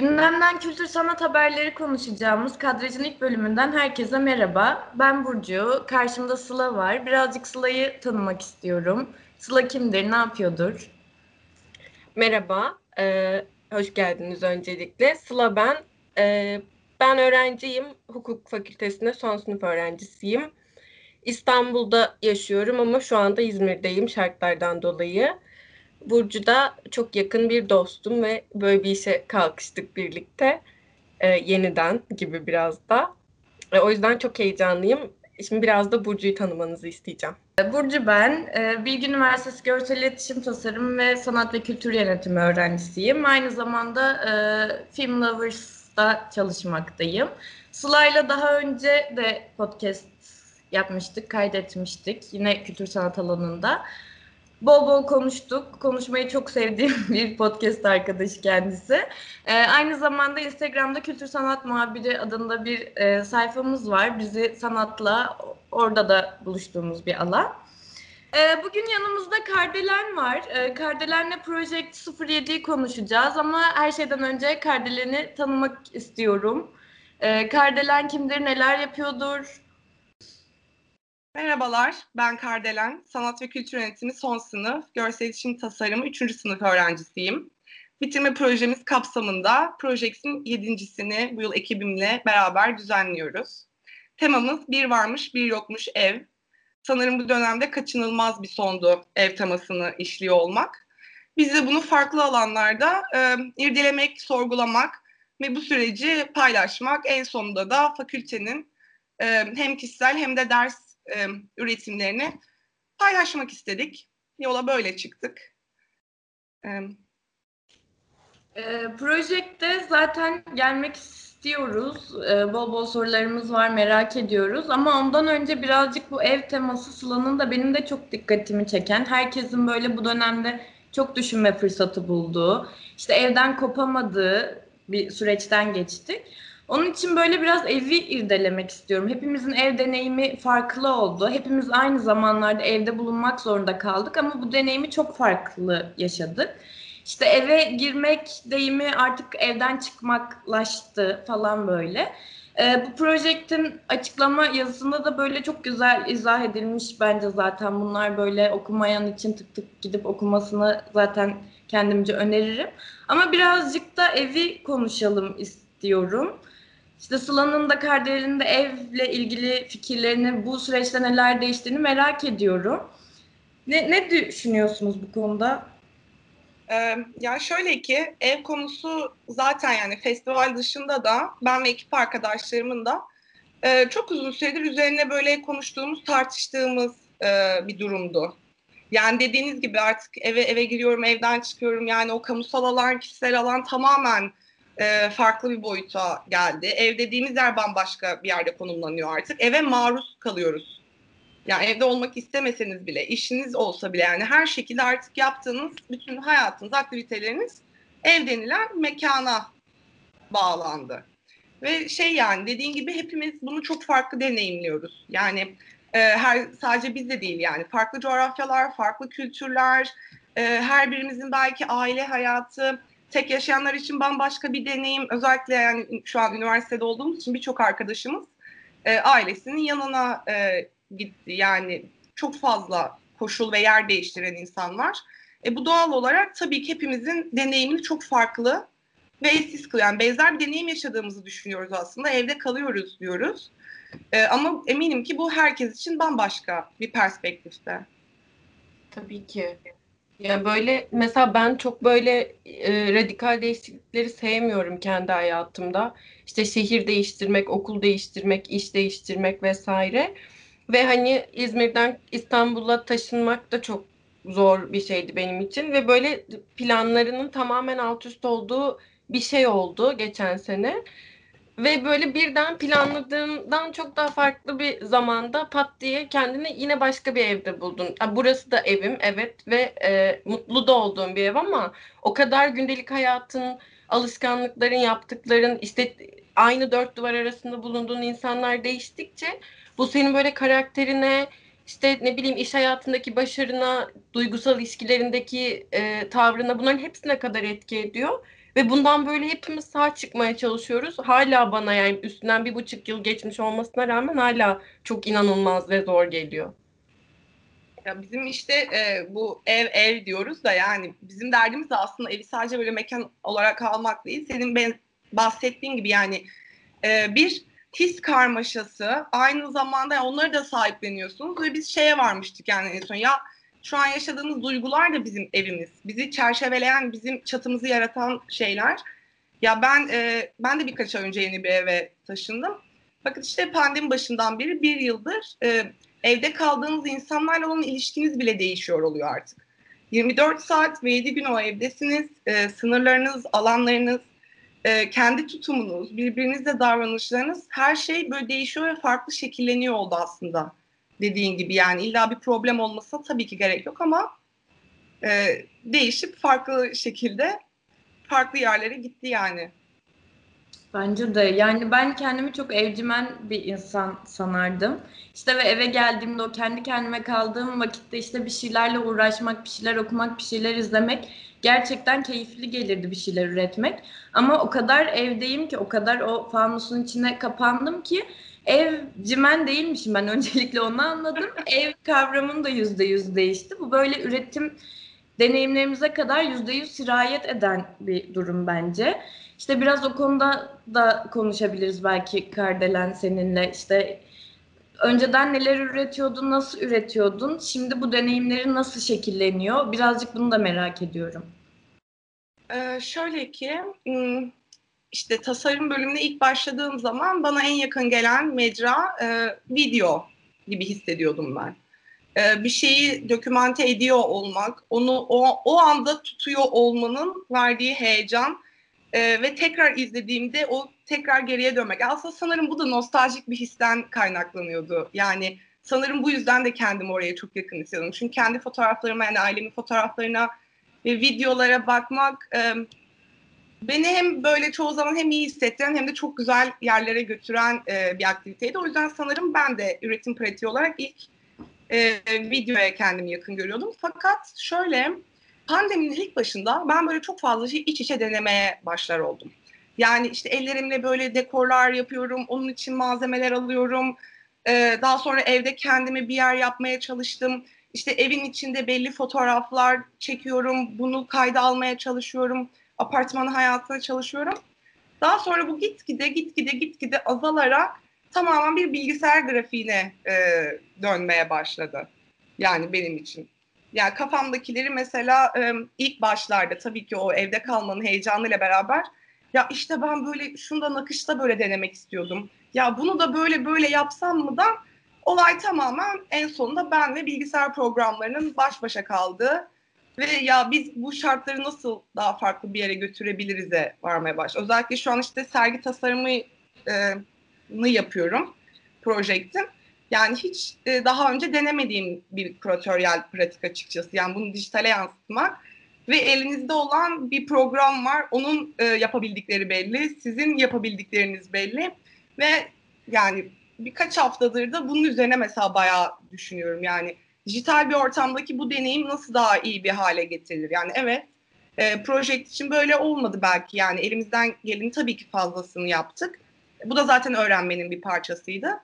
Gündemden kültür sanat haberleri konuşacağımız kadrajın ilk bölümünden herkese merhaba. Ben Burcu, karşımda Sıla var. Birazcık Sıla'yı tanımak istiyorum. Sıla kimdir, ne yapıyordur? Merhaba, ee, hoş geldiniz öncelikle. Sıla ben. Ee, ben öğrenciyim, hukuk fakültesinde son sınıf öğrencisiyim. İstanbul'da yaşıyorum ama şu anda İzmir'deyim şartlardan dolayı. Burcu da çok yakın bir dostum ve böyle bir işe kalkıştık birlikte. E, yeniden gibi biraz da. E, o yüzden çok heyecanlıyım. Şimdi biraz da Burcu'yu tanımanızı isteyeceğim. Burcu ben, e, Bilgi Üniversitesi Görsel İletişim Tasarım ve Sanat ve Kültür Yönetimi öğrencisiyim. Aynı zamanda e, Film Lovers'da çalışmaktayım. Sıla'yla daha önce de podcast yapmıştık, kaydetmiştik. Yine kültür sanat alanında. Bol bol konuştuk. Konuşmayı çok sevdiğim bir podcast arkadaşı kendisi. Ee, aynı zamanda Instagram'da Kültür Sanat Muhabiri adında bir e, sayfamız var. Bizi sanatla orada da buluştuğumuz bir alan. Ee, bugün yanımızda Kardelen var. Ee, Kardelen'le Project 07'yi konuşacağız ama her şeyden önce Kardelen'i tanımak istiyorum. Ee, Kardelen kimdir, neler yapıyordur, Merhabalar, ben Kardelen. Sanat ve Kültür Yönetimi son sınıf, Görsel İletişim Tasarımı 3. sınıf öğrencisiyim. Bitirme projemiz kapsamında Project'in yedincisini bu yıl ekibimle beraber düzenliyoruz. Temamız bir varmış bir yokmuş ev. Sanırım bu dönemde kaçınılmaz bir sondu ev temasını işliyor olmak. Biz de bunu farklı alanlarda e, irdelemek, sorgulamak ve bu süreci paylaşmak en sonunda da fakültenin e, hem kişisel hem de ders e, üretimlerini paylaşmak istedik. Yola böyle çıktık. E, e, projekte zaten gelmek istiyoruz. E, bol bol sorularımız var, merak ediyoruz. Ama ondan önce birazcık bu ev teması Sıla'nın da benim de çok dikkatimi çeken, herkesin böyle bu dönemde çok düşünme fırsatı bulduğu, işte evden kopamadığı bir süreçten geçtik. Onun için böyle biraz evi irdelemek istiyorum. Hepimizin ev deneyimi farklı oldu. Hepimiz aynı zamanlarda evde bulunmak zorunda kaldık ama bu deneyimi çok farklı yaşadık. İşte eve girmek deyimi artık evden çıkmaklaştı falan böyle. Ee, bu projektin açıklama yazısında da böyle çok güzel izah edilmiş bence zaten. Bunlar böyle okumayan için tık tık gidip okumasını zaten kendimce öneririm. Ama birazcık da evi konuşalım istiyorum. İşte Sıla'nın da Kardelen'in de evle ilgili fikirlerini, bu süreçte neler değiştiğini merak ediyorum. Ne, ne düşünüyorsunuz bu konuda? Ee, ya şöyle ki ev konusu zaten yani festival dışında da ben ve ekip arkadaşlarımın da e, çok uzun süredir üzerine böyle konuştuğumuz, tartıştığımız e, bir durumdu. Yani dediğiniz gibi artık eve eve giriyorum, evden çıkıyorum. Yani o kamusal alan, kişisel alan tamamen e, farklı bir boyuta geldi. Ev dediğimiz yer bambaşka bir yerde konumlanıyor artık. Eve maruz kalıyoruz. Yani evde olmak istemeseniz bile, işiniz olsa bile yani her şekilde artık yaptığınız bütün hayatınız, aktiviteleriniz ev denilen mekana bağlandı. Ve şey yani dediğin gibi hepimiz bunu çok farklı deneyimliyoruz. Yani e, her sadece biz de değil yani farklı coğrafyalar, farklı kültürler, e, her birimizin belki aile hayatı, tek yaşayanlar için bambaşka bir deneyim. Özellikle yani şu an üniversitede olduğumuz için birçok arkadaşımız e, ailesinin yanına e, gitti. Yani çok fazla koşul ve yer değiştiren insanlar. E, bu doğal olarak tabii ki hepimizin deneyimini çok farklı ve eşsiz kılıyor. Yani benzer bir deneyim yaşadığımızı düşünüyoruz aslında. Evde kalıyoruz diyoruz. E, ama eminim ki bu herkes için bambaşka bir perspektifte. Tabii ki. Ya böyle mesela ben çok böyle e, radikal değişiklikleri sevmiyorum kendi hayatımda. İşte şehir değiştirmek, okul değiştirmek, iş değiştirmek vesaire. Ve hani İzmir'den İstanbul'a taşınmak da çok zor bir şeydi benim için ve böyle planlarının tamamen alt üst olduğu bir şey oldu geçen sene. Ve böyle birden planladığımdan çok daha farklı bir zamanda pat diye kendini yine başka bir evde buldun. Burası da evim evet ve e, mutlu da olduğum bir ev ama o kadar gündelik hayatın, alışkanlıkların, yaptıkların işte aynı dört duvar arasında bulunduğun insanlar değiştikçe bu senin böyle karakterine, işte ne bileyim iş hayatındaki başarına, duygusal ilişkilerindeki e, tavrına bunların hepsine kadar etki ediyor. Ve bundan böyle hepimiz sağ çıkmaya çalışıyoruz. Hala bana yani üstünden bir buçuk yıl geçmiş olmasına rağmen hala çok inanılmaz ve zor geliyor. Ya bizim işte e, bu ev ev diyoruz da yani bizim derdimiz de aslında evi sadece böyle mekan olarak almak değil. Senin ben bahsettiğin gibi yani e, bir his karmaşası aynı zamanda onları da sahipleniyorsunuz ve biz şeye varmıştık yani en son ya şu an yaşadığımız duygular da bizim evimiz. Bizi çerçeveleyen, bizim çatımızı yaratan şeyler. Ya ben e, ben de birkaç ay önce yeni bir eve taşındım. Fakat işte pandemi başından beri bir yıldır e, evde kaldığınız insanlarla olan ilişkiniz bile değişiyor oluyor artık. 24 saat ve 7 gün o evdesiniz. E, sınırlarınız, alanlarınız, e, kendi tutumunuz, birbirinizle davranışlarınız her şey böyle değişiyor ve farklı şekilleniyor oldu aslında. Dediğin gibi yani illa bir problem olmasa tabii ki gerek yok ama e, değişip farklı şekilde farklı yerlere gitti yani. Bence de. Yani ben kendimi çok evcimen bir insan sanardım. İşte ve eve geldiğimde o kendi kendime kaldığım vakitte işte bir şeylerle uğraşmak, bir şeyler okumak, bir şeyler izlemek gerçekten keyifli gelirdi bir şeyler üretmek. Ama o kadar evdeyim ki, o kadar o fanusun içine kapandım ki evcimen değilmişim ben öncelikle onu anladım. Ev kavramım da yüzde yüz değişti. Bu böyle üretim deneyimlerimize kadar yüzde yüz sirayet eden bir durum bence. İşte biraz o konuda da konuşabiliriz belki Kardelen seninle. İşte önceden neler üretiyordun, nasıl üretiyordun? Şimdi bu deneyimlerin nasıl şekilleniyor? Birazcık bunu da merak ediyorum. Ee, şöyle ki işte tasarım bölümüne ilk başladığım zaman bana en yakın gelen mecra e, video gibi hissediyordum ben. E, bir şeyi dokümante ediyor olmak, onu o, o anda tutuyor olmanın verdiği heyecan e, ve tekrar izlediğimde o tekrar geriye dönmek. Aslında sanırım bu da nostaljik bir histen kaynaklanıyordu. Yani sanırım bu yüzden de kendimi oraya çok yakın hissediyorum. Çünkü kendi fotoğraflarıma yani ailemin fotoğraflarına ve videolara bakmak e, beni hem böyle çoğu zaman hem iyi hissettiren hem de çok güzel yerlere götüren e, bir aktiviteydi. O yüzden sanırım ben de üretim pratiği olarak ilk e, videoya kendimi yakın görüyordum. Fakat şöyle pandeminin ilk başında ben böyle çok fazla şey iç içe denemeye başlar oldum. Yani işte ellerimle böyle dekorlar yapıyorum, onun için malzemeler alıyorum. Ee, daha sonra evde kendime bir yer yapmaya çalıştım. İşte evin içinde belli fotoğraflar çekiyorum, bunu kayda almaya çalışıyorum. Apartman hayatına çalışıyorum. Daha sonra bu gitgide gitgide gitgide azalarak tamamen bir bilgisayar grafiğine e, dönmeye başladı. Yani benim için. Yani kafamdakileri mesela e, ilk başlarda tabii ki o evde kalmanın heyecanıyla beraber ya işte ben böyle şunda nakışta böyle denemek istiyordum. Ya bunu da böyle böyle yapsam mı da olay tamamen en sonunda ben ve bilgisayar programlarının baş başa kaldığı ve ya biz bu şartları nasıl daha farklı bir yere götürebiliriz'e varmaya başladı. Özellikle şu an işte sergi tasarımı e, yapıyorum projektin. Yani hiç e, daha önce denemediğim bir küratöryel pratik açıkçası. Yani bunu dijitale yansıtmak ve elinizde olan bir program var. Onun e, yapabildikleri belli, sizin yapabildikleriniz belli ve yani birkaç haftadır da bunun üzerine mesela bayağı düşünüyorum. Yani dijital bir ortamdaki bu deneyim nasıl daha iyi bir hale getirilir? Yani evet, e, proje için böyle olmadı belki. Yani elimizden gelin tabii ki fazlasını yaptık. Bu da zaten öğrenmenin bir parçasıydı.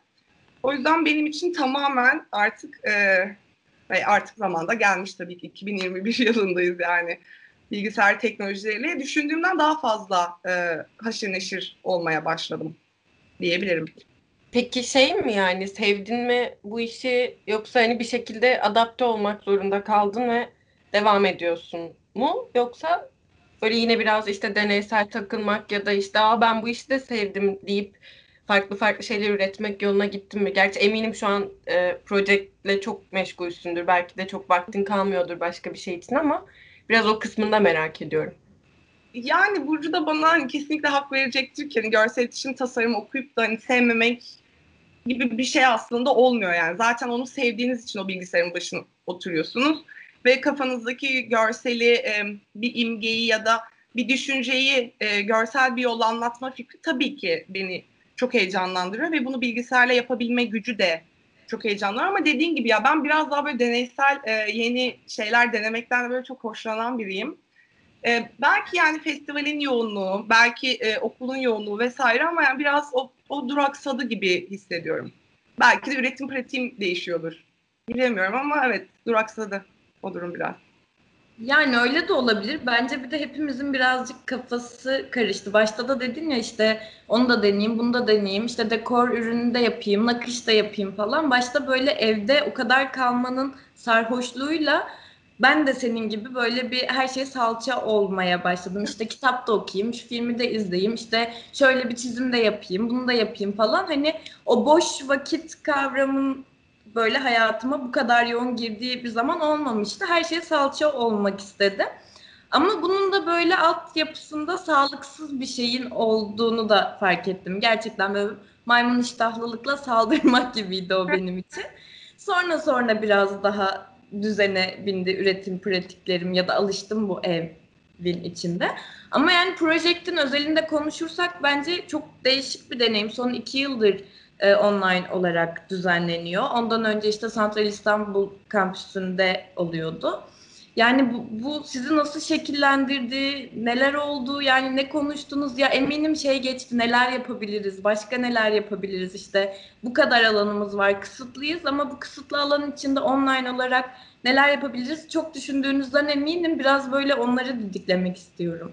O yüzden benim için tamamen artık e, artık zamanda gelmiş tabii ki 2021 yılındayız yani bilgisayar teknolojileriyle düşündüğümden daha fazla e, haşır neşir olmaya başladım diyebilirim. Peki şey mi yani sevdin mi bu işi yoksa hani bir şekilde adapte olmak zorunda kaldın ve devam ediyorsun mu yoksa böyle yine biraz işte deneysel takılmak ya da işte Aa, ben bu işi de sevdim deyip farklı farklı şeyler üretmek yoluna gittin mi? Gerçi eminim şu an e, projektle çok meşgulsündür. Belki de çok vaktin kalmıyordur başka bir şey için ama biraz o kısmını da merak ediyorum. Yani Burcu da bana kesinlikle hak verecektir ki hani görsel iletişim tasarımı okuyup da hani sevmemek gibi bir şey aslında olmuyor yani. Zaten onu sevdiğiniz için o bilgisayarın başına oturuyorsunuz ve kafanızdaki görseli, e, bir imgeyi ya da bir düşünceyi e, görsel bir yol anlatma fikri tabii ki beni çok heyecanlandırıyor ve bunu bilgisayarla yapabilme gücü de çok heyecanlandırıyor ama dediğin gibi ya ben biraz daha böyle deneysel e, yeni şeyler denemekten de böyle çok hoşlanan biriyim. Belki yani festivalin yoğunluğu, belki okulun yoğunluğu vesaire ama yani biraz o, o duraksadı gibi hissediyorum. Belki de üretim pratiğim değişiyordur. Bilemiyorum ama evet duraksadı o durum biraz. Yani öyle de olabilir. Bence bir de hepimizin birazcık kafası karıştı. Başta da dedin ya işte onu da deneyeyim, bunu da deneyeyim, işte dekor ürünü de yapayım, nakış da yapayım falan. Başta böyle evde o kadar kalmanın sarhoşluğuyla ben de senin gibi böyle bir her şey salça olmaya başladım. İşte kitap da okuyayım, şu filmi de izleyeyim, işte şöyle bir çizim de yapayım, bunu da yapayım falan. Hani o boş vakit kavramın böyle hayatıma bu kadar yoğun girdiği bir zaman olmamıştı. Her şey salça olmak istedim. Ama bunun da böyle altyapısında sağlıksız bir şeyin olduğunu da fark ettim. Gerçekten böyle maymun iştahlılıkla saldırmak gibiydi o benim için. Sonra sonra biraz daha düzene bindi üretim pratiklerim ya da alıştım bu evin içinde. Ama yani Project'in özelinde konuşursak bence çok değişik bir deneyim. Son iki yıldır e, online olarak düzenleniyor. Ondan önce işte Santral İstanbul kampüsünde oluyordu. Yani bu, bu sizi nasıl şekillendirdi, neler oldu, yani ne konuştunuz? Ya eminim şey geçti, neler yapabiliriz, başka neler yapabiliriz? İşte bu kadar alanımız var, kısıtlıyız ama bu kısıtlı alan içinde online olarak neler yapabiliriz? Çok düşündüğünüzden eminim. Biraz böyle onları didiklemek istiyorum.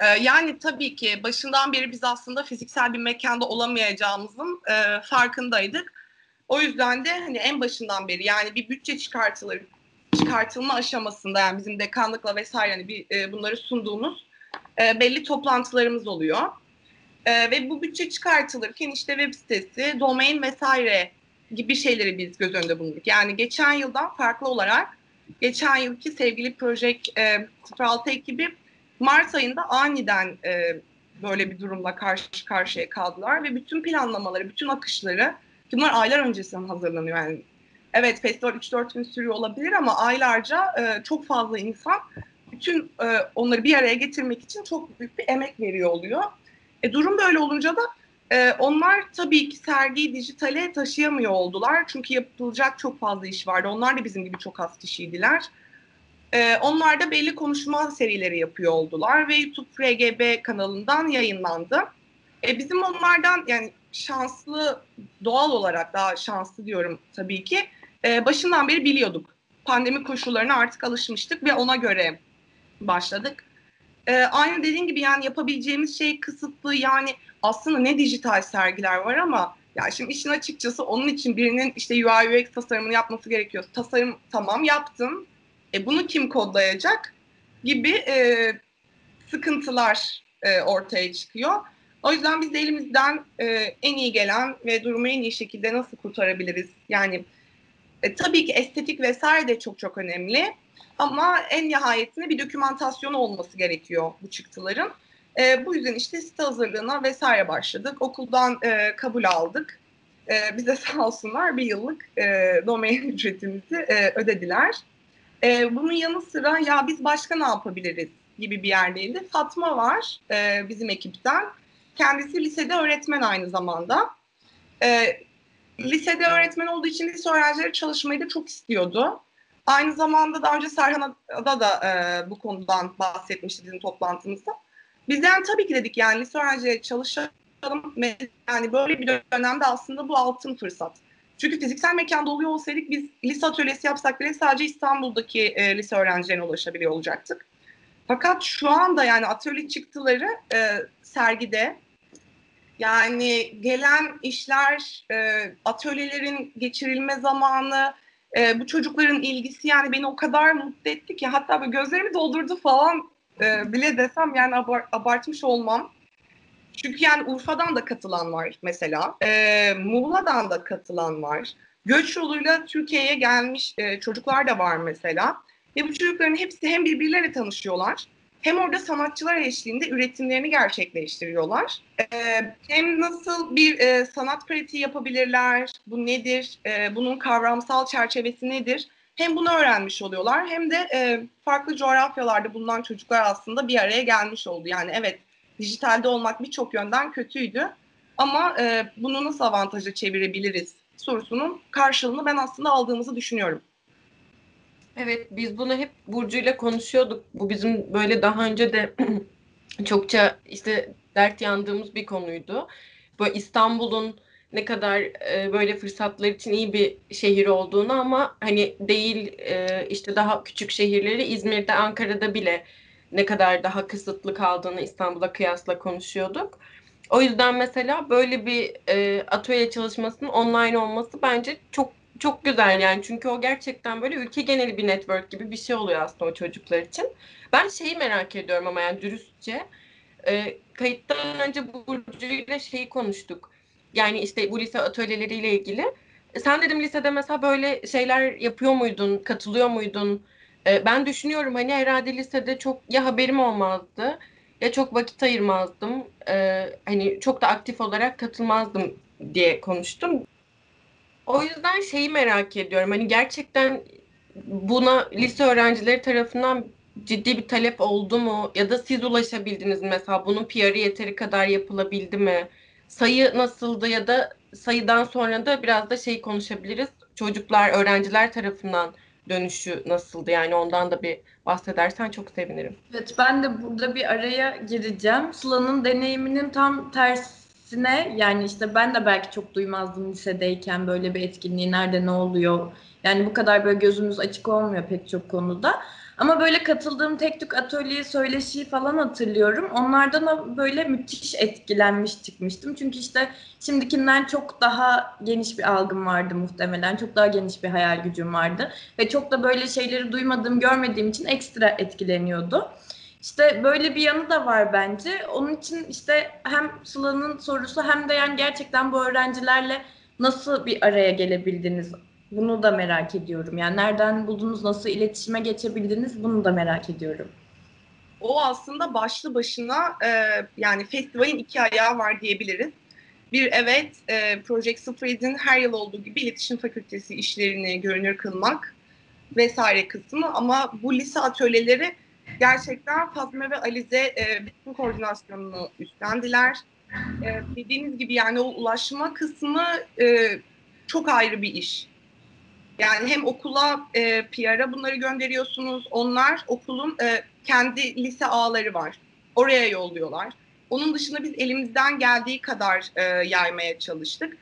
Ee, yani tabii ki başından beri biz aslında fiziksel bir mekanda olamayacağımızın e, farkındaydık. O yüzden de hani en başından beri yani bir bütçe çıkartılır, çıkartılma aşamasında yani bizim dekanlıkla vesaire hani bir, e, bunları sunduğumuz e, belli toplantılarımız oluyor. E, ve bu bütçe çıkartılırken işte web sitesi, domain vesaire gibi şeyleri biz göz önünde bulunduk. Yani geçen yıldan farklı olarak geçen yılki sevgili proje e, 06 ekibi Mart ayında aniden e, böyle bir durumla karşı karşıya kaldılar ve bütün planlamaları, bütün akışları bunlar aylar öncesinden hazırlanıyor yani. Evet festival 3-4 gün sürüyor olabilir ama aylarca e, çok fazla insan bütün e, onları bir araya getirmek için çok büyük bir emek veriyor oluyor. E, durum böyle olunca da e, onlar tabii ki sergiyi dijitale taşıyamıyor oldular. Çünkü yapılacak çok fazla iş vardı. Onlar da bizim gibi çok az kişiydiler. Ee, onlar da belli konuşma serileri yapıyor oldular ve YouTube RGB kanalından yayınlandı. Ee, bizim onlardan yani şanslı doğal olarak daha şanslı diyorum tabii ki e, başından beri biliyorduk. Pandemi koşullarına artık alışmıştık ve ona göre başladık. Ee, aynı dediğin gibi yani yapabileceğimiz şey kısıtlı yani aslında ne dijital sergiler var ama ya şimdi işin açıkçası onun için birinin işte UI UX tasarımını yapması gerekiyor. Tasarım tamam yaptın e, bunu kim kodlayacak gibi e, sıkıntılar e, ortaya çıkıyor. O yüzden biz de elimizden e, en iyi gelen ve durumu en iyi şekilde nasıl kurtarabiliriz? Yani e, tabii ki estetik vesaire de çok çok önemli. Ama en nihayetinde bir dokümantasyon olması gerekiyor bu çıktıların. E, bu yüzden işte site hazırlığına vesaire başladık. Okuldan e, kabul aldık. E, bize sağ olsunlar bir yıllık e, domain ücretimizi e, ödediler. E, bunun yanı sıra ya biz başka ne yapabiliriz gibi bir yerdeydi. Fatma var e, bizim ekipten. Kendisi lisede öğretmen aynı zamanda. E, lisede öğretmen olduğu için lise öğrencileri çalışmayı da çok istiyordu. Aynı zamanda daha önce Serhan'da da e, bu konudan bahsetmişti bizim toplantımızda. Bizden tabii ki dedik yani lise öğrencileri çalışalım. Yani böyle bir dönemde aslında bu altın fırsat. Çünkü fiziksel mekanda oluyor olsaydık biz lise atölyesi yapsak bile sadece İstanbul'daki e, lise öğrencilerine ulaşabiliyor olacaktık. Fakat şu anda yani atölye çıktıları e, sergide yani gelen işler, e, atölyelerin geçirilme zamanı, e, bu çocukların ilgisi yani beni o kadar mutlu etti ki hatta böyle gözlerimi doldurdu falan e, bile desem yani abart, abartmış olmam. Çünkü yani Urfa'dan da katılan var mesela. E, Muğla'dan da katılan var. Göç yoluyla Türkiye'ye gelmiş e, çocuklar da var mesela. Ve bu çocukların hepsi hem birbirleriyle tanışıyorlar hem orada sanatçılar eşliğinde üretimlerini gerçekleştiriyorlar. Ee, hem nasıl bir e, sanat pratiği yapabilirler, bu nedir, e, bunun kavramsal çerçevesi nedir? Hem bunu öğrenmiş oluyorlar hem de e, farklı coğrafyalarda bulunan çocuklar aslında bir araya gelmiş oldu. Yani evet dijitalde olmak birçok yönden kötüydü ama bunu nasıl avantaja çevirebiliriz sorusunun karşılığını ben aslında aldığımızı düşünüyorum. Evet, biz bunu hep Burcu'yla konuşuyorduk. Bu bizim böyle daha önce de çokça işte dert yandığımız bir konuydu. Böyle İstanbul'un ne kadar e, böyle fırsatlar için iyi bir şehir olduğunu ama hani değil e, işte daha küçük şehirleri İzmir'de, Ankara'da bile ne kadar daha kısıtlı kaldığını İstanbul'a kıyasla konuşuyorduk. O yüzden mesela böyle bir e, atölye çalışmasının online olması bence çok çok güzel yani çünkü o gerçekten böyle ülke geneli bir network gibi bir şey oluyor aslında o çocuklar için. Ben şeyi merak ediyorum ama yani dürüstçe e, kayıttan önce Burcu ile şeyi konuştuk. Yani işte bu lise atölyeleriyle ilgili. E, sen dedim lisede mesela böyle şeyler yapıyor muydun, katılıyor muydun? E, ben düşünüyorum hani herhalde lisede çok ya haberim olmazdı ya çok vakit ayırmazdım. E, hani çok da aktif olarak katılmazdım diye konuştum. O yüzden şeyi merak ediyorum. Hani gerçekten buna lise öğrencileri tarafından ciddi bir talep oldu mu? Ya da siz ulaşabildiniz mi? Mesela bunun PR'ı yeteri kadar yapılabildi mi? Sayı nasıldı ya da sayıdan sonra da biraz da şey konuşabiliriz. Çocuklar, öğrenciler tarafından dönüşü nasıldı? Yani ondan da bir bahsedersen çok sevinirim. Evet ben de burada bir araya gireceğim. Sıla'nın deneyiminin tam tersine yani işte ben de belki çok duymazdım lisedeyken böyle bir etkinliği nerede ne oluyor. Yani bu kadar böyle gözümüz açık olmuyor pek çok konuda. Ama böyle katıldığım tek tük atölye söyleşiyi falan hatırlıyorum. Onlardan da böyle müthiş etkilenmiş çıkmıştım. Çünkü işte şimdikinden çok daha geniş bir algım vardı muhtemelen. Çok daha geniş bir hayal gücüm vardı. Ve çok da böyle şeyleri duymadığım, görmediğim için ekstra etkileniyordu. İşte böyle bir yanı da var bence. Onun için işte hem Sıla'nın sorusu hem de yani gerçekten bu öğrencilerle nasıl bir araya gelebildiniz bunu da merak ediyorum. Yani nereden buldunuz, nasıl iletişime geçebildiniz bunu da merak ediyorum. O aslında başlı başına e, yani festivalin iki ayağı var diyebiliriz. Bir evet e, Project 07'in her yıl olduğu gibi iletişim fakültesi işlerini görünür kılmak vesaire kısmı ama bu lise atölyeleri gerçekten Fazme ve Alize e, bütün koordinasyonunu üstlendiler. E, dediğiniz gibi yani o ulaşma kısmı e, çok ayrı bir iş. Yani hem okula e, PR'a bunları gönderiyorsunuz. Onlar okulun e, kendi lise ağları var. Oraya yolluyorlar. Onun dışında biz elimizden geldiği kadar e, yaymaya çalıştık.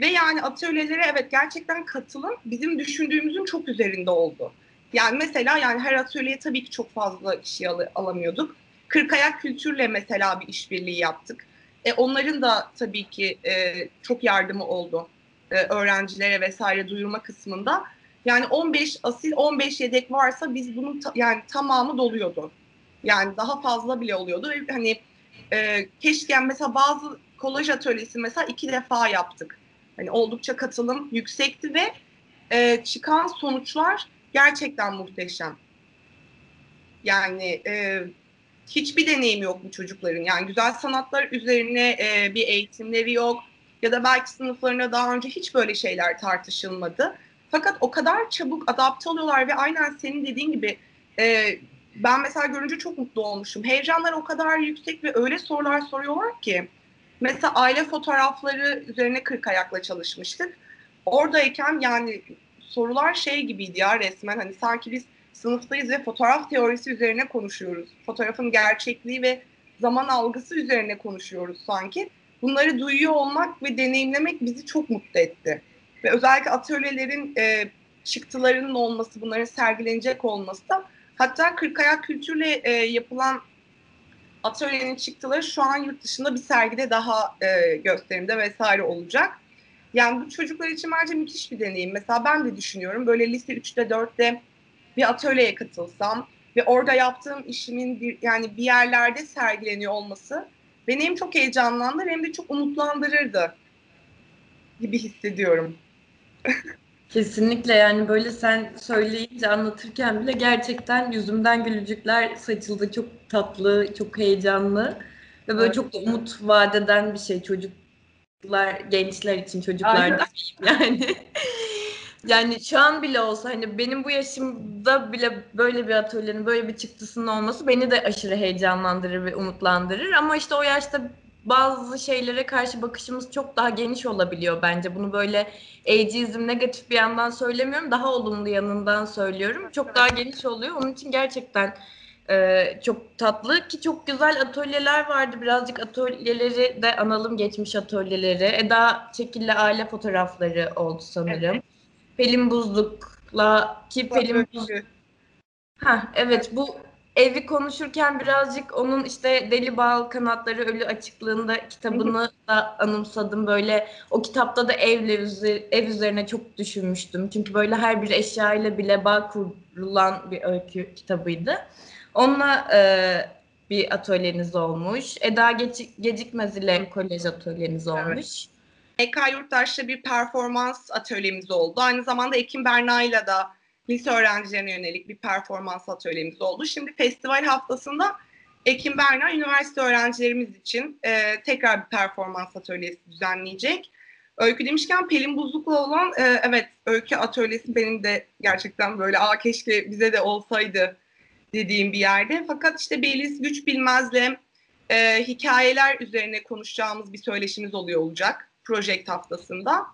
Ve yani atölyelere evet gerçekten katılım bizim düşündüğümüzün çok üzerinde oldu. Yani mesela yani her atölyeye tabii ki çok fazla kişi al- alamıyorduk. Kırkayak Kültür'le mesela bir işbirliği yaptık. E, onların da tabii ki e, çok yardımı oldu e, öğrencilere vesaire duyurma kısmında. Yani 15 asil 15 yedek varsa biz bunun ta, yani tamamı doluyordu. Yani daha fazla bile oluyordu. Ve hani e, keşke mesela bazı kolaj atölyesi mesela iki defa yaptık. Hani oldukça katılım yüksekti ve e, çıkan sonuçlar gerçekten muhteşem. Yani e, hiçbir deneyim yok bu çocukların. Yani güzel sanatlar üzerine e, bir eğitimleri yok ya da belki sınıflarına daha önce hiç böyle şeyler tartışılmadı. Fakat o kadar çabuk adapte oluyorlar ve aynen senin dediğin gibi e, ben mesela görünce çok mutlu olmuşum. Heyecanlar o kadar yüksek ve öyle sorular soruyorlar ki. Mesela aile fotoğrafları üzerine kırk ayakla çalışmıştık. Oradayken yani sorular şey gibiydi ya resmen hani sanki biz sınıftayız ve fotoğraf teorisi üzerine konuşuyoruz. Fotoğrafın gerçekliği ve zaman algısı üzerine konuşuyoruz sanki bunları duyuyor olmak ve deneyimlemek bizi çok mutlu etti. Ve özellikle atölyelerin e, çıktılarının olması, bunların sergilenecek olması da hatta Kırkayak Kültür'le e, yapılan atölyenin çıktıları şu an yurt dışında bir sergide daha e, gösterimde vesaire olacak. Yani bu çocuklar için bence müthiş bir deneyim. Mesela ben de düşünüyorum böyle lise 3'te 4'te bir atölyeye katılsam ve orada yaptığım işimin bir, yani bir yerlerde sergileniyor olması beni hem çok heyecanlandırır hem de çok umutlandırırdı gibi hissediyorum. Kesinlikle yani böyle sen söyleyince anlatırken bile gerçekten yüzümden gülücükler saçıldı. Çok tatlı, çok heyecanlı ve böyle Evet. çok da umut vadeden bir şey çocuklar, gençler için çocuklar Aynen. da yani. Yani şu an bile olsa hani benim bu yaşımda bile böyle bir atölyenin böyle bir çıktısının olması beni de aşırı heyecanlandırır ve umutlandırır. Ama işte o yaşta bazı şeylere karşı bakışımız çok daha geniş olabiliyor bence. Bunu böyle ageizm negatif bir yandan söylemiyorum. Daha olumlu yanından söylüyorum. Çok daha geniş oluyor. Onun için gerçekten e, çok tatlı ki çok güzel atölyeler vardı. Birazcık atölyeleri de analım geçmiş atölyeleri. Eda Çekil'le aile fotoğrafları oldu sanırım. Pelin Buzluk'la ki Pelin Buzluk Ha evet bu evi konuşurken birazcık onun işte Deli Bal Kanatları Ölü Açıklığında kitabını da anımsadım. Böyle o kitapta da evle ev üzerine çok düşünmüştüm. Çünkü böyle her bir eşyayla bile bağ kurulan bir öykü kitabıydı. Onunla e, bir atölyeniz olmuş. Eda Gecik, Gecikmez ile kolej atölyeniz olmuş. EK Yurttaş'ta bir performans atölyemiz oldu. Aynı zamanda Ekim Berna'yla da lise öğrencilerine yönelik bir performans atölyemiz oldu. Şimdi festival haftasında Ekim Berna üniversite öğrencilerimiz için e, tekrar bir performans atölyesi düzenleyecek. Öykü demişken Pelin Buzluk'la olan e, evet öykü atölyesi benim de gerçekten böyle aa keşke bize de olsaydı dediğim bir yerde. Fakat işte Beliz Güç Bilmez'le e, hikayeler üzerine konuşacağımız bir söyleşimiz oluyor olacak Project haftasında.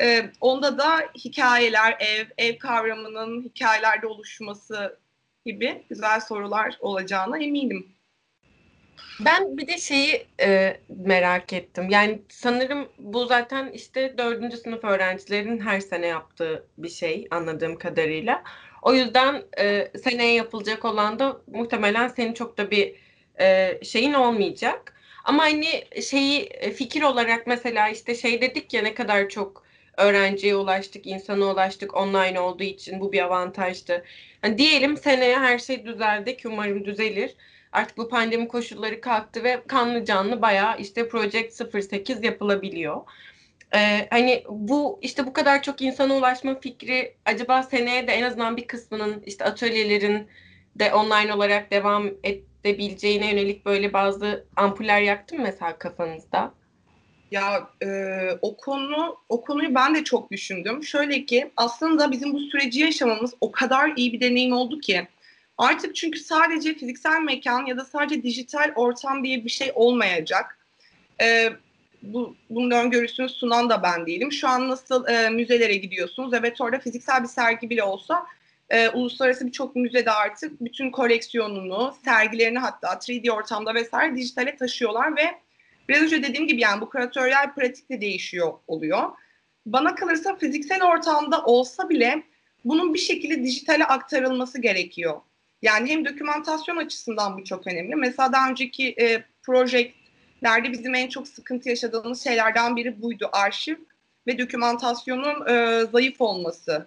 Ee, onda da hikayeler, ev, ev kavramının hikayelerde oluşması gibi güzel sorular olacağına eminim. Ben bir de şeyi e, merak ettim. Yani sanırım bu zaten işte dördüncü sınıf öğrencilerin her sene yaptığı bir şey anladığım kadarıyla. O yüzden e, seneye yapılacak olan da muhtemelen senin çok da bir e, şeyin olmayacak. Ama hani şeyi e, fikir olarak mesela işte şey dedik ya ne kadar çok öğrenciye ulaştık, insana ulaştık online olduğu için bu bir avantajdı. Yani diyelim seneye her şey düzeldi ki umarım düzelir. Artık bu pandemi koşulları kalktı ve kanlı canlı bayağı işte Project 08 yapılabiliyor. Ee, hani bu işte bu kadar çok insana ulaşma fikri acaba seneye de en azından bir kısmının işte atölyelerin de online olarak devam edebileceğine yönelik böyle bazı ampuller yaktı mı mesela kafanızda? Ya e, o konu o konuyu ben de çok düşündüm. Şöyle ki aslında bizim bu süreci yaşamamız o kadar iyi bir deneyim oldu ki artık çünkü sadece fiziksel mekan ya da sadece dijital ortam diye bir şey olmayacak. E, bu bunun öngörüsünü sunan da ben değilim. Şu an nasıl e, müzelere gidiyorsunuz? Evet orada fiziksel bir sergi bile olsa e, uluslararası birçok müzede artık bütün koleksiyonunu, sergilerini hatta 3D ortamda vesaire dijitale taşıyorlar ve Biraz önce dediğim gibi yani bu küratöryel pratik de değişiyor oluyor. Bana kalırsa fiziksel ortamda olsa bile bunun bir şekilde dijitale aktarılması gerekiyor. Yani hem dokümantasyon açısından bu çok önemli. Mesela daha önceki e, projelerde bizim en çok sıkıntı yaşadığımız şeylerden biri buydu. Arşiv ve dokümantasyonun e, zayıf olması.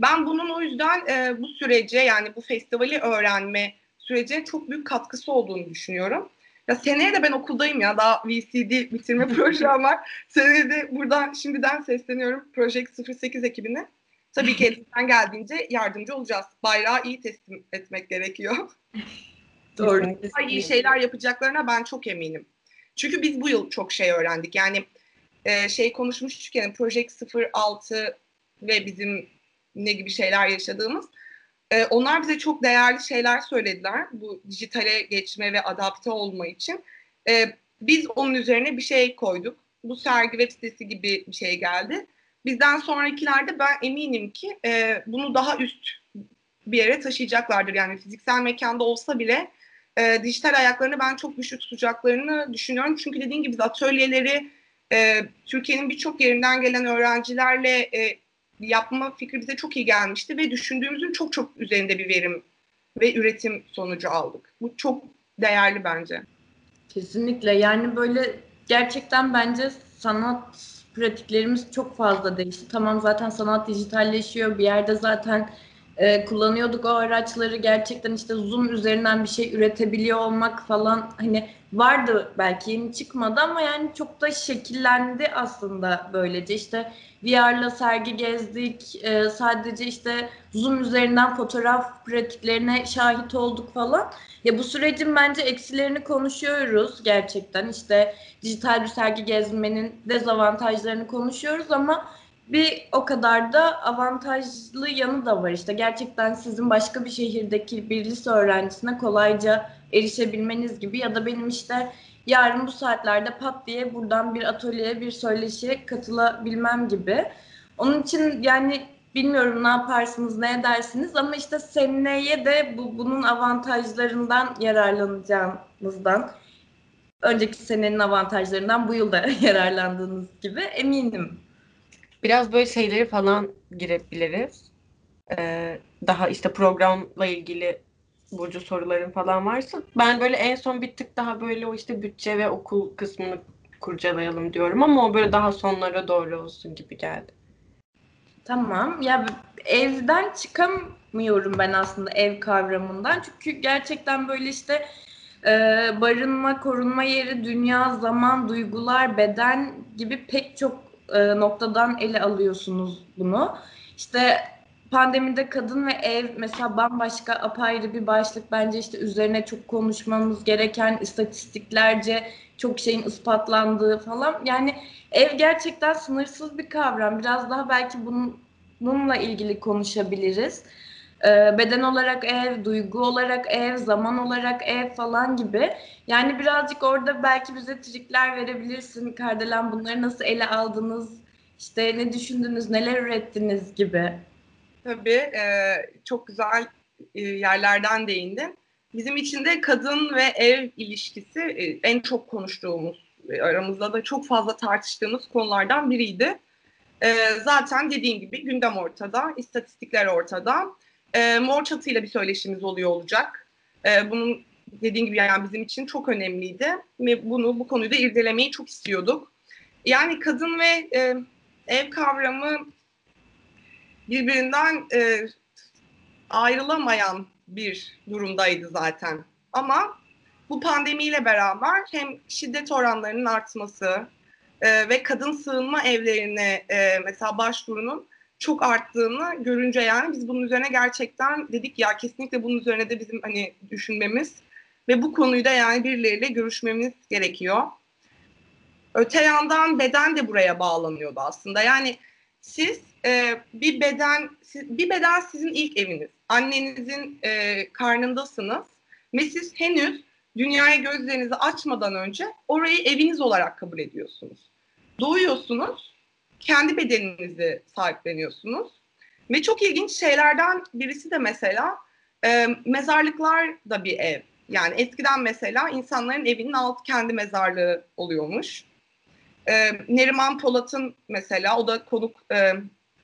Ben bunun o yüzden e, bu sürece yani bu festivali öğrenme sürecine çok büyük katkısı olduğunu düşünüyorum. Ya seneye de ben okuldayım ya. Daha VCD bitirme projem var. seneye de buradan şimdiden sesleniyorum Project 08 ekibine. Tabii ki elimizden geldiğince yardımcı olacağız. Bayrağı iyi teslim etmek gerekiyor. Doğru. Daha iyi şeyler yapacaklarına ben çok eminim. Çünkü biz bu yıl çok şey öğrendik. Yani e, şey konuşmuştuk yani Project 06 ve bizim ne gibi şeyler yaşadığımız. E, onlar bize çok değerli şeyler söylediler bu dijitale geçme ve adapte olma için. E, biz onun üzerine bir şey koyduk. Bu sergi web sitesi gibi bir şey geldi. Bizden sonrakilerde ben eminim ki e, bunu daha üst bir yere taşıyacaklardır. Yani fiziksel mekanda olsa bile e, dijital ayaklarını ben çok güçlü tutacaklarını düşünüyorum. Çünkü dediğim gibi biz atölyeleri e, Türkiye'nin birçok yerinden gelen öğrencilerle e, yapma fikri bize çok iyi gelmişti ve düşündüğümüzün çok çok üzerinde bir verim ve üretim sonucu aldık. Bu çok değerli bence. Kesinlikle yani böyle gerçekten bence sanat pratiklerimiz çok fazla değişti. Tamam zaten sanat dijitalleşiyor bir yerde zaten e, kullanıyorduk o araçları. Gerçekten işte Zoom üzerinden bir şey üretebiliyor olmak falan hani vardı belki yeni çıkmadı ama yani çok da şekillendi aslında böylece. İşte VR'la sergi gezdik. E, sadece işte Zoom üzerinden fotoğraf pratiklerine şahit olduk falan. Ya bu sürecin bence eksilerini konuşuyoruz gerçekten. İşte dijital bir sergi gezmenin dezavantajlarını konuşuyoruz ama bir o kadar da avantajlı yanı da var işte. Gerçekten sizin başka bir şehirdeki bir lise öğrencisine kolayca erişebilmeniz gibi ya da benim işte yarın bu saatlerde pat diye buradan bir atölyeye, bir söyleşiye katılabilmem gibi. Onun için yani bilmiyorum ne yaparsınız, ne edersiniz ama işte seneye de bu bunun avantajlarından yararlanacağınızdan, önceki senenin avantajlarından bu yılda yararlandığınız gibi eminim. Biraz böyle şeyleri falan girebiliriz. Ee, daha işte programla ilgili Burcu soruların falan varsa. Ben böyle en son bir tık daha böyle o işte bütçe ve okul kısmını kurcalayalım diyorum ama o böyle daha sonlara doğru olsun gibi geldi. Tamam. Ya evden çıkamıyorum ben aslında ev kavramından. Çünkü gerçekten böyle işte e, barınma, korunma yeri, dünya, zaman, duygular, beden gibi pek çok e, noktadan ele alıyorsunuz bunu. İşte pandemide kadın ve ev mesela bambaşka apayrı bir başlık. Bence işte üzerine çok konuşmamız gereken istatistiklerce çok şeyin ispatlandığı falan. Yani ev gerçekten sınırsız bir kavram. Biraz daha belki bunun, bununla ilgili konuşabiliriz. Ee, beden olarak ev, duygu olarak ev, zaman olarak ev falan gibi. Yani birazcık orada belki bize trikler verebilirsin. Kardelen bunları nasıl ele aldınız? İşte ne düşündünüz, neler ürettiniz gibi. Tabii e, çok güzel e, yerlerden değindin. Bizim için de kadın ve ev ilişkisi e, en çok konuştuğumuz, e, aramızda da çok fazla tartıştığımız konulardan biriydi. E, zaten dediğim gibi gündem ortada, istatistikler ortada. E, mor çatıyla bir söyleşimiz oluyor olacak. E, bunun dediğim gibi yani bizim için çok önemliydi ve bunu bu konuyu da irdelemeyi çok istiyorduk. Yani kadın ve e, ev kavramı birbirinden e, ayrılamayan bir durumdaydı zaten. Ama bu pandemiyle beraber hem şiddet oranlarının artması e, ve kadın sığınma evlerine e, mesela başvurunun çok arttığını görünce yani biz bunun üzerine gerçekten dedik ya kesinlikle bunun üzerine de bizim hani düşünmemiz ve bu konuyu da yani birileriyle görüşmemiz gerekiyor. Öte yandan beden de buraya bağlanıyordu aslında. Yani siz e, bir beden siz, bir beden sizin ilk eviniz. Annenizin e, karnındasınız ve siz henüz dünyaya gözlerinizi açmadan önce orayı eviniz olarak kabul ediyorsunuz. Doğuyorsunuz, kendi bedeninizi sahipleniyorsunuz ve çok ilginç şeylerden birisi de mesela e, mezarlıklar da bir ev. Yani eskiden mesela insanların evinin altı kendi mezarlığı oluyormuş. E, Neriman Polat'ın mesela o da konuk e,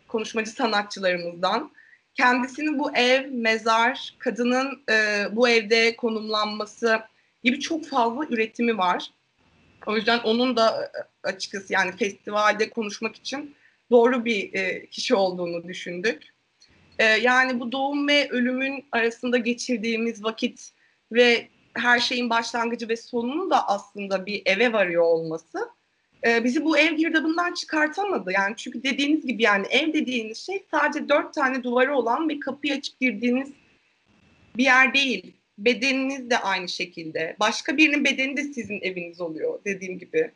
konuşmacı sanatçılarımızdan. Kendisinin bu ev, mezar, kadının e, bu evde konumlanması gibi çok fazla üretimi var. O yüzden onun da e, açıkçası yani festivalde konuşmak için doğru bir e, kişi olduğunu düşündük. E, yani bu doğum ve ölümün arasında geçirdiğimiz vakit ve her şeyin başlangıcı ve sonunun da aslında bir eve varıyor olması bizi bu ev girdabından çıkartamadı. Yani çünkü dediğiniz gibi yani ev dediğiniz şey sadece dört tane duvarı olan ve kapıyı açıp girdiğiniz bir yer değil. Bedeniniz de aynı şekilde. Başka birinin bedeni de sizin eviniz oluyor dediğim gibi.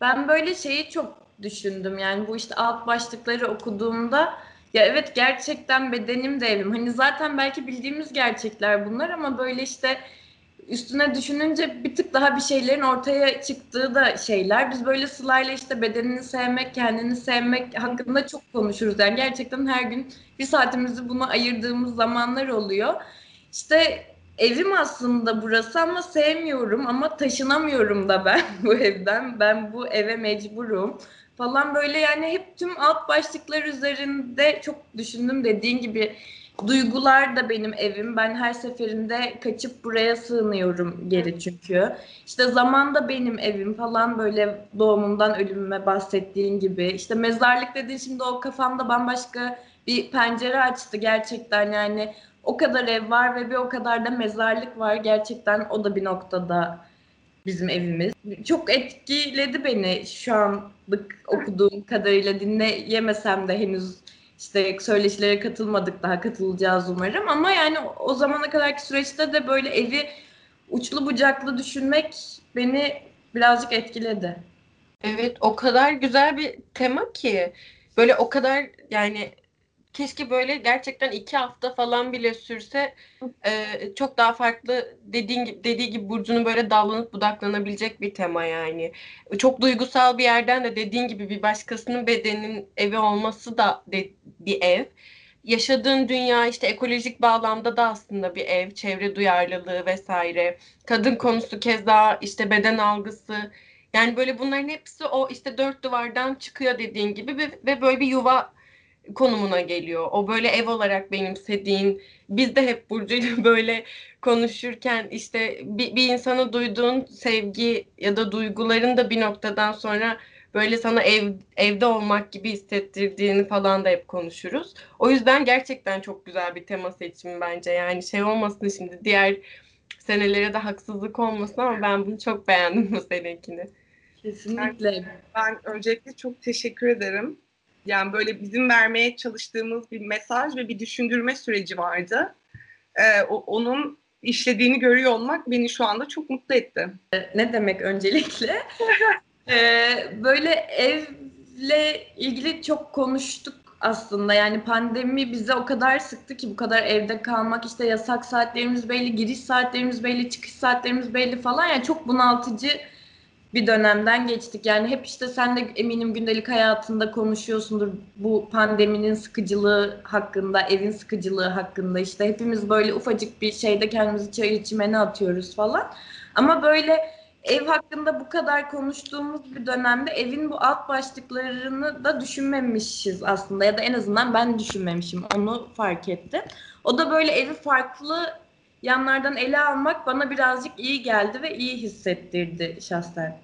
Ben böyle şeyi çok düşündüm. Yani bu işte alt başlıkları okuduğumda ya evet gerçekten bedenim de evim. Hani zaten belki bildiğimiz gerçekler bunlar ama böyle işte üstüne düşününce bir tık daha bir şeylerin ortaya çıktığı da şeyler. Biz böyle Sıla'yla işte bedenini sevmek, kendini sevmek hakkında çok konuşuruz. Yani gerçekten her gün bir saatimizi buna ayırdığımız zamanlar oluyor. İşte evim aslında burası ama sevmiyorum ama taşınamıyorum da ben bu evden. Ben bu eve mecburum falan böyle yani hep tüm alt başlıklar üzerinde çok düşündüm dediğin gibi Duygular da benim evim. Ben her seferinde kaçıp buraya sığınıyorum geri çünkü. İşte zaman da benim evim falan böyle doğumumdan ölümüme bahsettiğin gibi. İşte mezarlık dediğin şimdi o kafamda bambaşka bir pencere açtı gerçekten yani. O kadar ev var ve bir o kadar da mezarlık var. Gerçekten o da bir noktada bizim evimiz. Çok etkiledi beni şu anlık okuduğum kadarıyla dinleyemesem de henüz işte söyleşilere katılmadık daha katılacağız umarım ama yani o zamana kadarki süreçte de böyle evi uçlu bucaklı düşünmek beni birazcık etkiledi. Evet o kadar güzel bir tema ki böyle o kadar yani keşke böyle gerçekten iki hafta falan bile sürse e, çok daha farklı dediğin dediği gibi Burcu'nun böyle dallanıp budaklanabilecek bir tema yani. Çok duygusal bir yerden de dediğin gibi bir başkasının bedeninin evi olması da de, bir ev. Yaşadığın dünya işte ekolojik bağlamda da aslında bir ev, çevre duyarlılığı vesaire. Kadın konusu keza işte beden algısı. Yani böyle bunların hepsi o işte dört duvardan çıkıyor dediğin gibi ve, ve böyle bir yuva konumuna geliyor. O böyle ev olarak benimsediğin, biz de hep Burcu'yla böyle konuşurken işte bir, bir insana duyduğun sevgi ya da duyguların da bir noktadan sonra böyle sana ev evde olmak gibi hissettirdiğini falan da hep konuşuruz. O yüzden gerçekten çok güzel bir tema seçimi bence. Yani şey olmasın şimdi diğer senelere de haksızlık olmasın ama ben bunu çok beğendim bu senekini. Kesinlikle. Ben öncelikle çok teşekkür ederim. Yani böyle bizim vermeye çalıştığımız bir mesaj ve bir düşündürme süreci vardı. Ee, o, onun işlediğini görüyor olmak beni şu anda çok mutlu etti. Ne demek öncelikle? ee, böyle evle ilgili çok konuştuk aslında. Yani pandemi bize o kadar sıktı ki bu kadar evde kalmak işte yasak saatlerimiz belli, giriş saatlerimiz belli, çıkış saatlerimiz belli falan. Yani çok bunaltıcı bir dönemden geçtik. Yani hep işte sen de eminim gündelik hayatında konuşuyorsundur bu pandeminin sıkıcılığı hakkında, evin sıkıcılığı hakkında. işte hepimiz böyle ufacık bir şeyde kendimizi çay çimene atıyoruz falan. Ama böyle ev hakkında bu kadar konuştuğumuz bir dönemde evin bu alt başlıklarını da düşünmemişiz aslında ya da en azından ben düşünmemişim onu fark ettim. O da böyle evi farklı yanlardan ele almak bana birazcık iyi geldi ve iyi hissettirdi şahsen.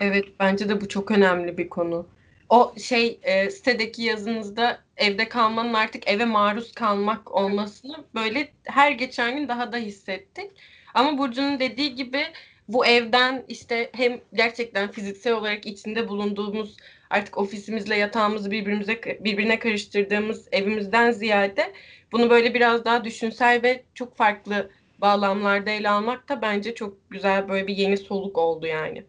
Evet bence de bu çok önemli bir konu. O şey e, sitedeki yazınızda evde kalmanın artık eve maruz kalmak olmasını böyle her geçen gün daha da hissettik. Ama Burcu'nun dediği gibi bu evden işte hem gerçekten fiziksel olarak içinde bulunduğumuz artık ofisimizle yatağımızı birbirimize birbirine karıştırdığımız evimizden ziyade bunu böyle biraz daha düşünsel ve çok farklı bağlamlarda ele almak da bence çok güzel böyle bir yeni soluk oldu yani.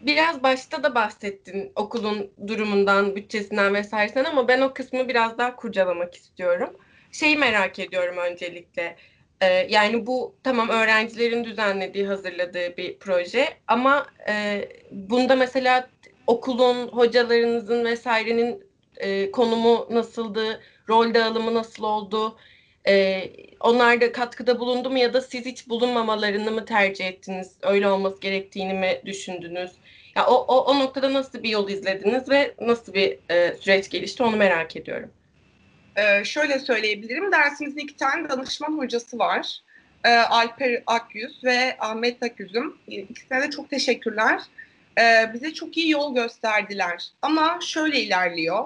Biraz başta da bahsettin okulun durumundan, bütçesinden vesairesen ama ben o kısmı biraz daha kurcalamak istiyorum. Şeyi merak ediyorum öncelikle. Ee, yani bu tamam öğrencilerin düzenlediği, hazırladığı bir proje ama e, bunda mesela okulun, hocalarınızın vesairenin e, konumu nasıldı, rol dağılımı nasıl oldu? E, onlar da katkıda bulundu mu ya da siz hiç bulunmamalarını mı tercih ettiniz? Öyle olması gerektiğini mi düşündünüz? Ya o, o, o noktada nasıl bir yol izlediniz ve nasıl bir e, süreç gelişti onu merak ediyorum. Ee, şöyle söyleyebilirim. Dersimizin iki tane danışman hocası var. Ee, Alper Akyüz ve Ahmet Akyüz'üm. İkisine de çok teşekkürler. Ee, bize çok iyi yol gösterdiler. Ama şöyle ilerliyor.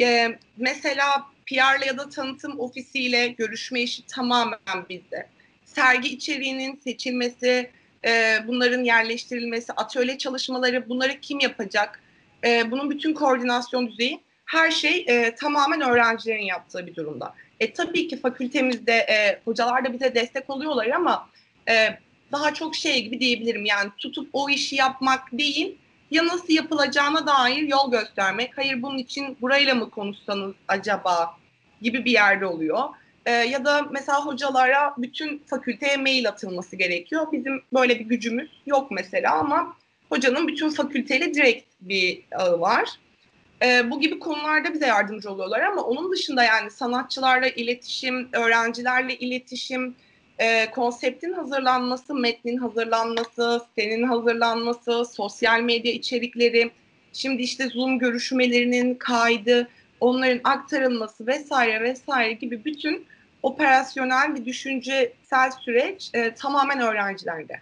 Ee, mesela PR'la ya da tanıtım ofisiyle görüşme işi tamamen bizde. Sergi içeriğinin seçilmesi, e, bunların yerleştirilmesi, atölye çalışmaları, bunları kim yapacak? E, bunun bütün koordinasyon düzeyi her şey e, tamamen öğrencilerin yaptığı bir durumda. E, tabii ki fakültemizde e, hocalar da bize destek oluyorlar ama e, daha çok şey gibi diyebilirim yani tutup o işi yapmak değil ya nasıl yapılacağına dair yol göstermek. Hayır bunun için burayla mı konuşsanız acaba gibi bir yerde oluyor. E, ya da mesela hocalara bütün fakülteye mail atılması gerekiyor. Bizim böyle bir gücümüz yok mesela ama hocanın bütün fakülteyle direkt bir ağı var. E, bu gibi konularda bize yardımcı oluyorlar ama onun dışında yani sanatçılarla iletişim, öğrencilerle iletişim, e, konseptin hazırlanması, metnin hazırlanması, sitenin hazırlanması, sosyal medya içerikleri, şimdi işte Zoom görüşmelerinin kaydı, onların aktarılması vesaire vesaire gibi bütün operasyonel ve düşüncesel süreç e, tamamen öğrencilerde.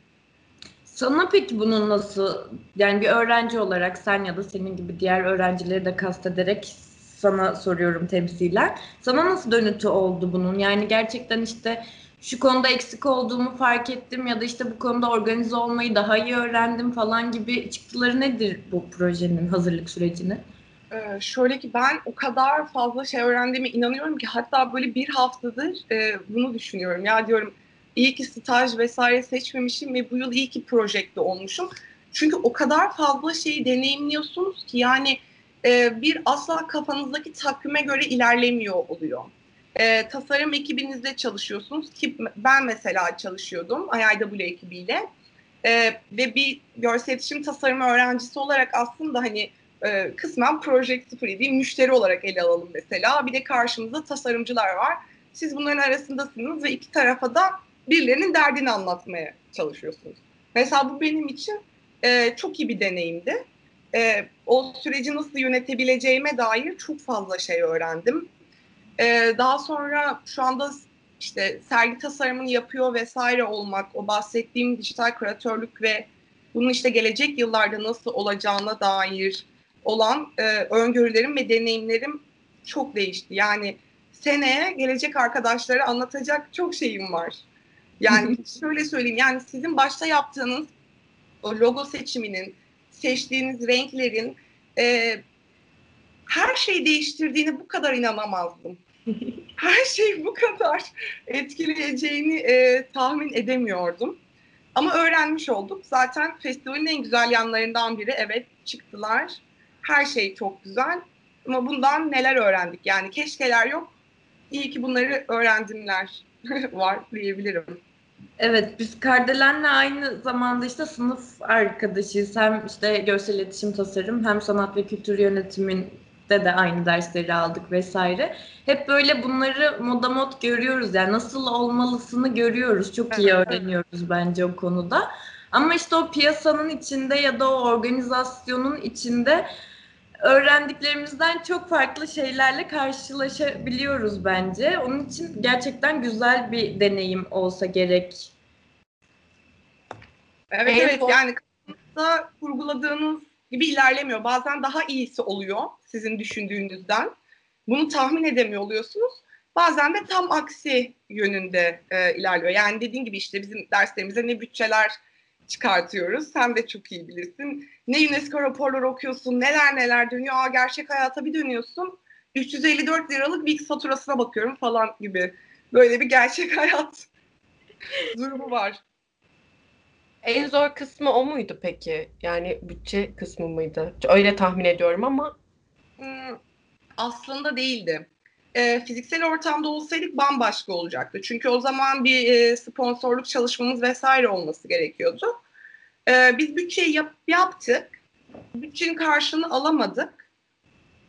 Sana peki bunun nasıl, yani bir öğrenci olarak sen ya da senin gibi diğer öğrencileri de kastederek sana soruyorum temsilen. Sana nasıl dönütü oldu bunun? Yani gerçekten işte şu konuda eksik olduğumu fark ettim ya da işte bu konuda organize olmayı daha iyi öğrendim falan gibi çıktıları nedir bu projenin hazırlık sürecinin? Ee, şöyle ki ben o kadar fazla şey öğrendiğime inanıyorum ki hatta böyle bir haftadır e, bunu düşünüyorum. Ya diyorum iyi ki staj vesaire seçmemişim ve bu yıl iyi ki projekte olmuşum. Çünkü o kadar fazla şeyi deneyimliyorsunuz ki yani e, bir asla kafanızdaki takvime göre ilerlemiyor oluyor. E, tasarım ekibinizde çalışıyorsunuz ki ben mesela çalışıyordum IIW ekibiyle e, ve bir görsel iletişim tasarımı öğrencisi olarak aslında hani e, kısmen Project 07 müşteri olarak ele alalım mesela. Bir de karşımızda tasarımcılar var. Siz bunların arasındasınız ve iki tarafa da birilerinin derdini anlatmaya çalışıyorsunuz. Mesela bu benim için e, çok iyi bir deneyimdi. E, o süreci nasıl yönetebileceğime dair çok fazla şey öğrendim. E, daha sonra şu anda işte sergi tasarımını yapıyor vesaire olmak, o bahsettiğim dijital kreatörlük ve bunun işte gelecek yıllarda nasıl olacağına dair olan e, öngörülerim ve deneyimlerim çok değişti. Yani seneye gelecek arkadaşlara anlatacak çok şeyim var. Yani şöyle söyleyeyim yani sizin başta yaptığınız o logo seçiminin, seçtiğiniz renklerin e, her şeyi değiştirdiğini bu kadar inanamazdım. her şey bu kadar etkileyeceğini e, tahmin edemiyordum. Ama öğrenmiş olduk. Zaten festivalin en güzel yanlarından biri evet çıktılar. Her şey çok güzel. Ama bundan neler öğrendik? Yani keşkeler yok. İyi ki bunları öğrendimler var diyebilirim. Evet, biz Kardelen'le aynı zamanda işte sınıf arkadaşıyız. Hem işte görsel iletişim tasarım hem sanat ve kültür yönetiminde de aynı dersleri aldık vesaire. Hep böyle bunları moda mod görüyoruz yani nasıl olmalısını görüyoruz. Çok iyi öğreniyoruz bence o konuda. Ama işte o piyasanın içinde ya da o organizasyonun içinde öğrendiklerimizden çok farklı şeylerle karşılaşabiliyoruz bence. Onun için gerçekten güzel bir deneyim olsa gerek. Evet evet, evet yani kafanızda kurguladığınız gibi ilerlemiyor. Bazen daha iyisi oluyor sizin düşündüğünüzden. Bunu tahmin edemiyor oluyorsunuz. Bazen de tam aksi yönünde e, ilerliyor. Yani dediğin gibi işte bizim derslerimizde ne bütçeler çıkartıyoruz. Sen de çok iyi bilirsin. Ne UNESCO raporları okuyorsun, neler neler dönüyor. Aa, gerçek hayata bir dönüyorsun. 354 liralık bir faturasına bakıyorum falan gibi. Böyle bir gerçek hayat durumu var. En zor kısmı o muydu peki? Yani bütçe kısmı mıydı? Öyle tahmin ediyorum ama. Hmm, aslında değildi. E, fiziksel ortamda olsaydık bambaşka olacaktı. Çünkü o zaman bir e, sponsorluk çalışmamız vesaire olması gerekiyordu. E, biz bütçeyi yap, yaptık. Bütçenin karşılığını alamadık.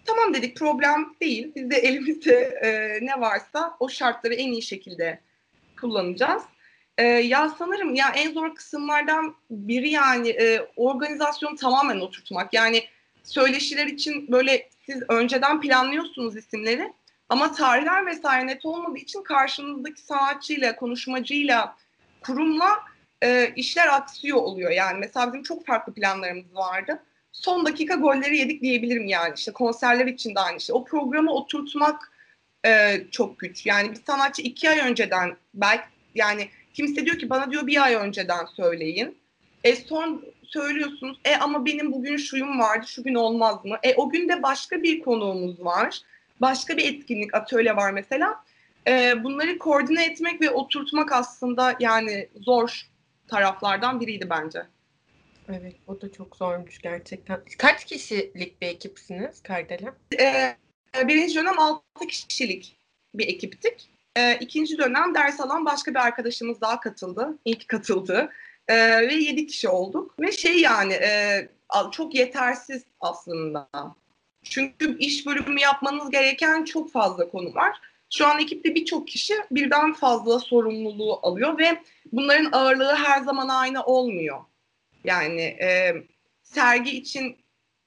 Tamam dedik problem değil. Biz de elimizde e, ne varsa o şartları en iyi şekilde kullanacağız. E, ya sanırım ya en zor kısımlardan biri yani e, organizasyonu tamamen oturtmak. Yani söyleşiler için böyle siz önceden planlıyorsunuz isimleri ama tarihler vesaire net olmadığı için karşınızdaki sanatçıyla, konuşmacıyla, kurumla e, işler aksıyor oluyor. Yani mesela bizim çok farklı planlarımız vardı. Son dakika golleri yedik diyebilirim yani. İşte konserler için de aynı şey. O programı oturtmak e, çok güç. Yani bir sanatçı iki ay önceden belki yani kimse diyor ki bana diyor bir ay önceden söyleyin. E son söylüyorsunuz. E ama benim bugün şuyum vardı, şu gün olmaz mı? E o gün de başka bir konuğumuz var başka bir etkinlik, atölye var mesela. E, bunları koordine etmek ve oturtmak aslında yani zor taraflardan biriydi bence. Evet, o da çok zormuş gerçekten. Kaç kişilik bir ekipsiniz Kardelen? E, birinci dönem 6 kişilik bir ekiptik. E, ikinci dönem ders alan başka bir arkadaşımız daha katıldı. İlk katıldı. E, ve 7 kişi olduk. Ve şey yani e, çok yetersiz aslında. Çünkü iş bölümü yapmanız gereken çok fazla konu var. Şu an ekipte birçok kişi birden fazla sorumluluğu alıyor ve bunların ağırlığı her zaman aynı olmuyor. Yani e, sergi için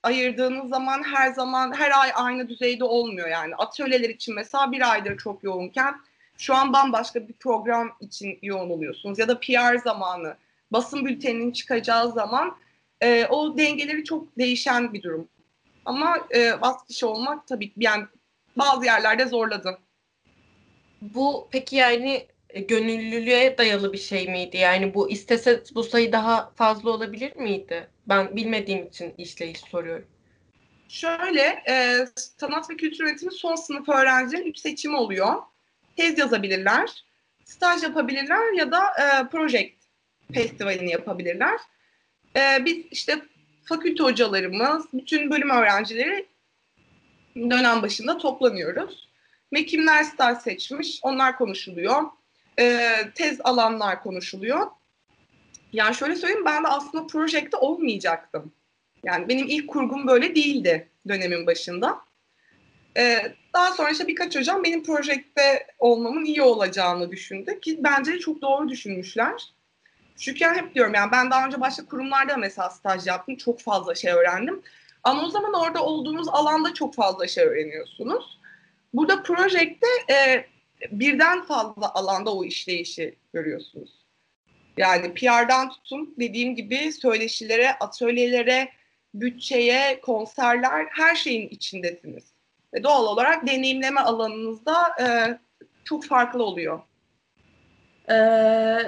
ayırdığınız zaman her zaman her ay aynı düzeyde olmuyor yani. Atölyeler için mesela bir aydır çok yoğunken şu an bambaşka bir program için yoğun oluyorsunuz ya da PR zamanı, basın bülteninin çıkacağı zaman e, o dengeleri çok değişen bir durum. Ama e, az kişi olmak tabii yani bazı yerlerde zorladı. Bu peki yani e, gönüllülüğe dayalı bir şey miydi? Yani bu istese bu sayı daha fazla olabilir miydi? Ben bilmediğim için işleyiş soruyorum. Şöyle, e, sanat ve kültür yönetimi son sınıf öğrencilerin üç seçimi oluyor. Tez yazabilirler, staj yapabilirler ya da e, project festivalini yapabilirler. E, biz işte fakülte hocalarımız, bütün bölüm öğrencileri dönem başında toplanıyoruz. Ve kimler staj seçmiş onlar konuşuluyor. E, tez alanlar konuşuluyor. Yani şöyle söyleyeyim ben de aslında projekte olmayacaktım. Yani benim ilk kurgum böyle değildi dönemin başında. Ee, daha sonra işte birkaç hocam benim projekte olmamın iyi olacağını düşündü ki bence çok doğru düşünmüşler. Çünkü yani hep diyorum yani ben daha önce başka kurumlarda mesela staj yaptım. Çok fazla şey öğrendim. Ama o zaman orada olduğunuz alanda çok fazla şey öğreniyorsunuz. Burada projekte e, birden fazla alanda o işleyişi görüyorsunuz. Yani PR'dan tutun dediğim gibi söyleşilere, atölyelere, bütçeye, konserler her şeyin içindesiniz. Ve doğal olarak deneyimleme alanınızda e, çok farklı oluyor. Ee,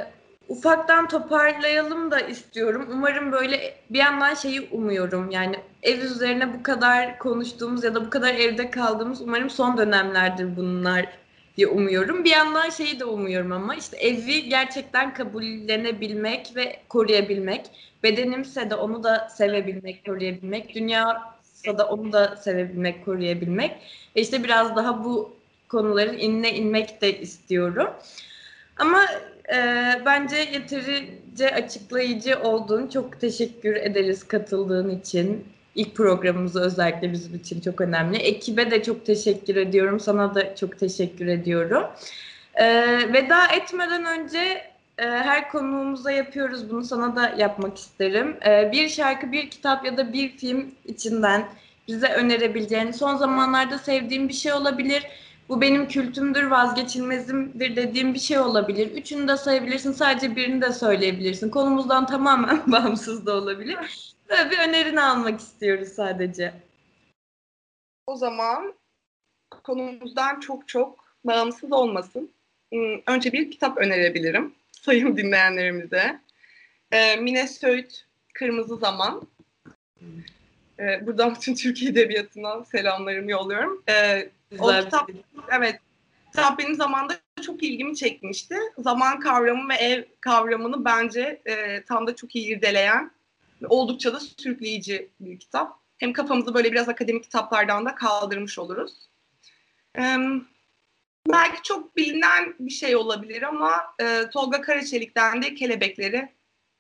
ufaktan toparlayalım da istiyorum. Umarım böyle bir yandan şeyi umuyorum. Yani ev üzerine bu kadar konuştuğumuz ya da bu kadar evde kaldığımız umarım son dönemlerdir bunlar diye umuyorum. Bir yandan şeyi de umuyorum ama işte evi gerçekten kabullenebilmek ve koruyabilmek. Bedenimse de onu da sevebilmek, koruyabilmek. Dünyasa da onu da sevebilmek, koruyabilmek. Ve işte biraz daha bu konuların inine inmek de istiyorum. Ama e, bence yeterince açıklayıcı olduğun çok teşekkür ederiz katıldığın için. İlk programımız özellikle bizim için çok önemli. Ekibe de çok teşekkür ediyorum. Sana da çok teşekkür ediyorum. E, veda etmeden önce e, her konuğumuza yapıyoruz. Bunu sana da yapmak isterim. E, bir şarkı, bir kitap ya da bir film içinden bize önerebileceğin, son zamanlarda sevdiğin bir şey olabilir. Bu benim kültümdür, vazgeçilmezimdir dediğim bir şey olabilir. Üçünü de sayabilirsin, sadece birini de söyleyebilirsin. Konumuzdan tamamen bağımsız da olabilir. Böyle bir önerini almak istiyoruz sadece. O zaman konumuzdan çok çok bağımsız olmasın. Hmm, önce bir kitap önerebilirim sayın dinleyenlerimize. Ee, Mine Söğüt, Kırmızı Zaman. Ee, buradan bütün Türkiye Edebiyatı'na selamlarımı yolluyorum. Ee, o Güzel kitap, film. evet, kitap benim zamanda çok ilgimi çekmişti. Zaman kavramı ve ev kavramını bence e, tam da çok iyi irdeleyen oldukça da sürükleyici bir kitap. Hem kafamızı böyle biraz akademik kitaplardan da kaldırmış oluruz. Ee, belki çok bilinen bir şey olabilir ama e, Tolga Karaçelik'ten de Kelebekleri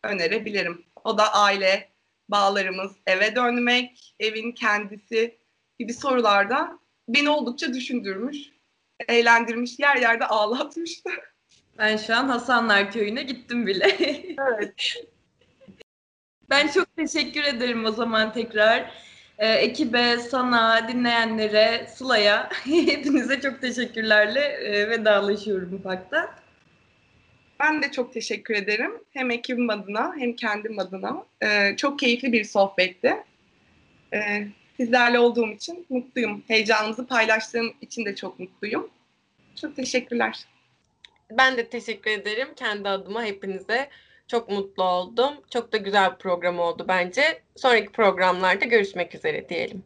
önerebilirim. O da aile, bağlarımız, eve dönmek, evin kendisi gibi sorularda beni oldukça düşündürmüş, eğlendirmiş, yer yerde ağlatmıştı. Ben şu an Hasanlar Köyü'ne gittim bile. Evet. Ben çok teşekkür ederim o zaman tekrar. Ee, ekibe, sana, dinleyenlere, Sıla'ya hepinize çok teşekkürlerle e, vedalaşıyorum ufaktan. Ben de çok teşekkür ederim. Hem ekibim adına hem kendim adına. Ee, çok keyifli bir sohbetti. Ee, sizlerle olduğum için mutluyum. Heyecanımızı paylaştığım için de çok mutluyum. Çok teşekkürler. Ben de teşekkür ederim kendi adıma hepinize. Çok mutlu oldum. Çok da güzel bir program oldu bence. Sonraki programlarda görüşmek üzere diyelim.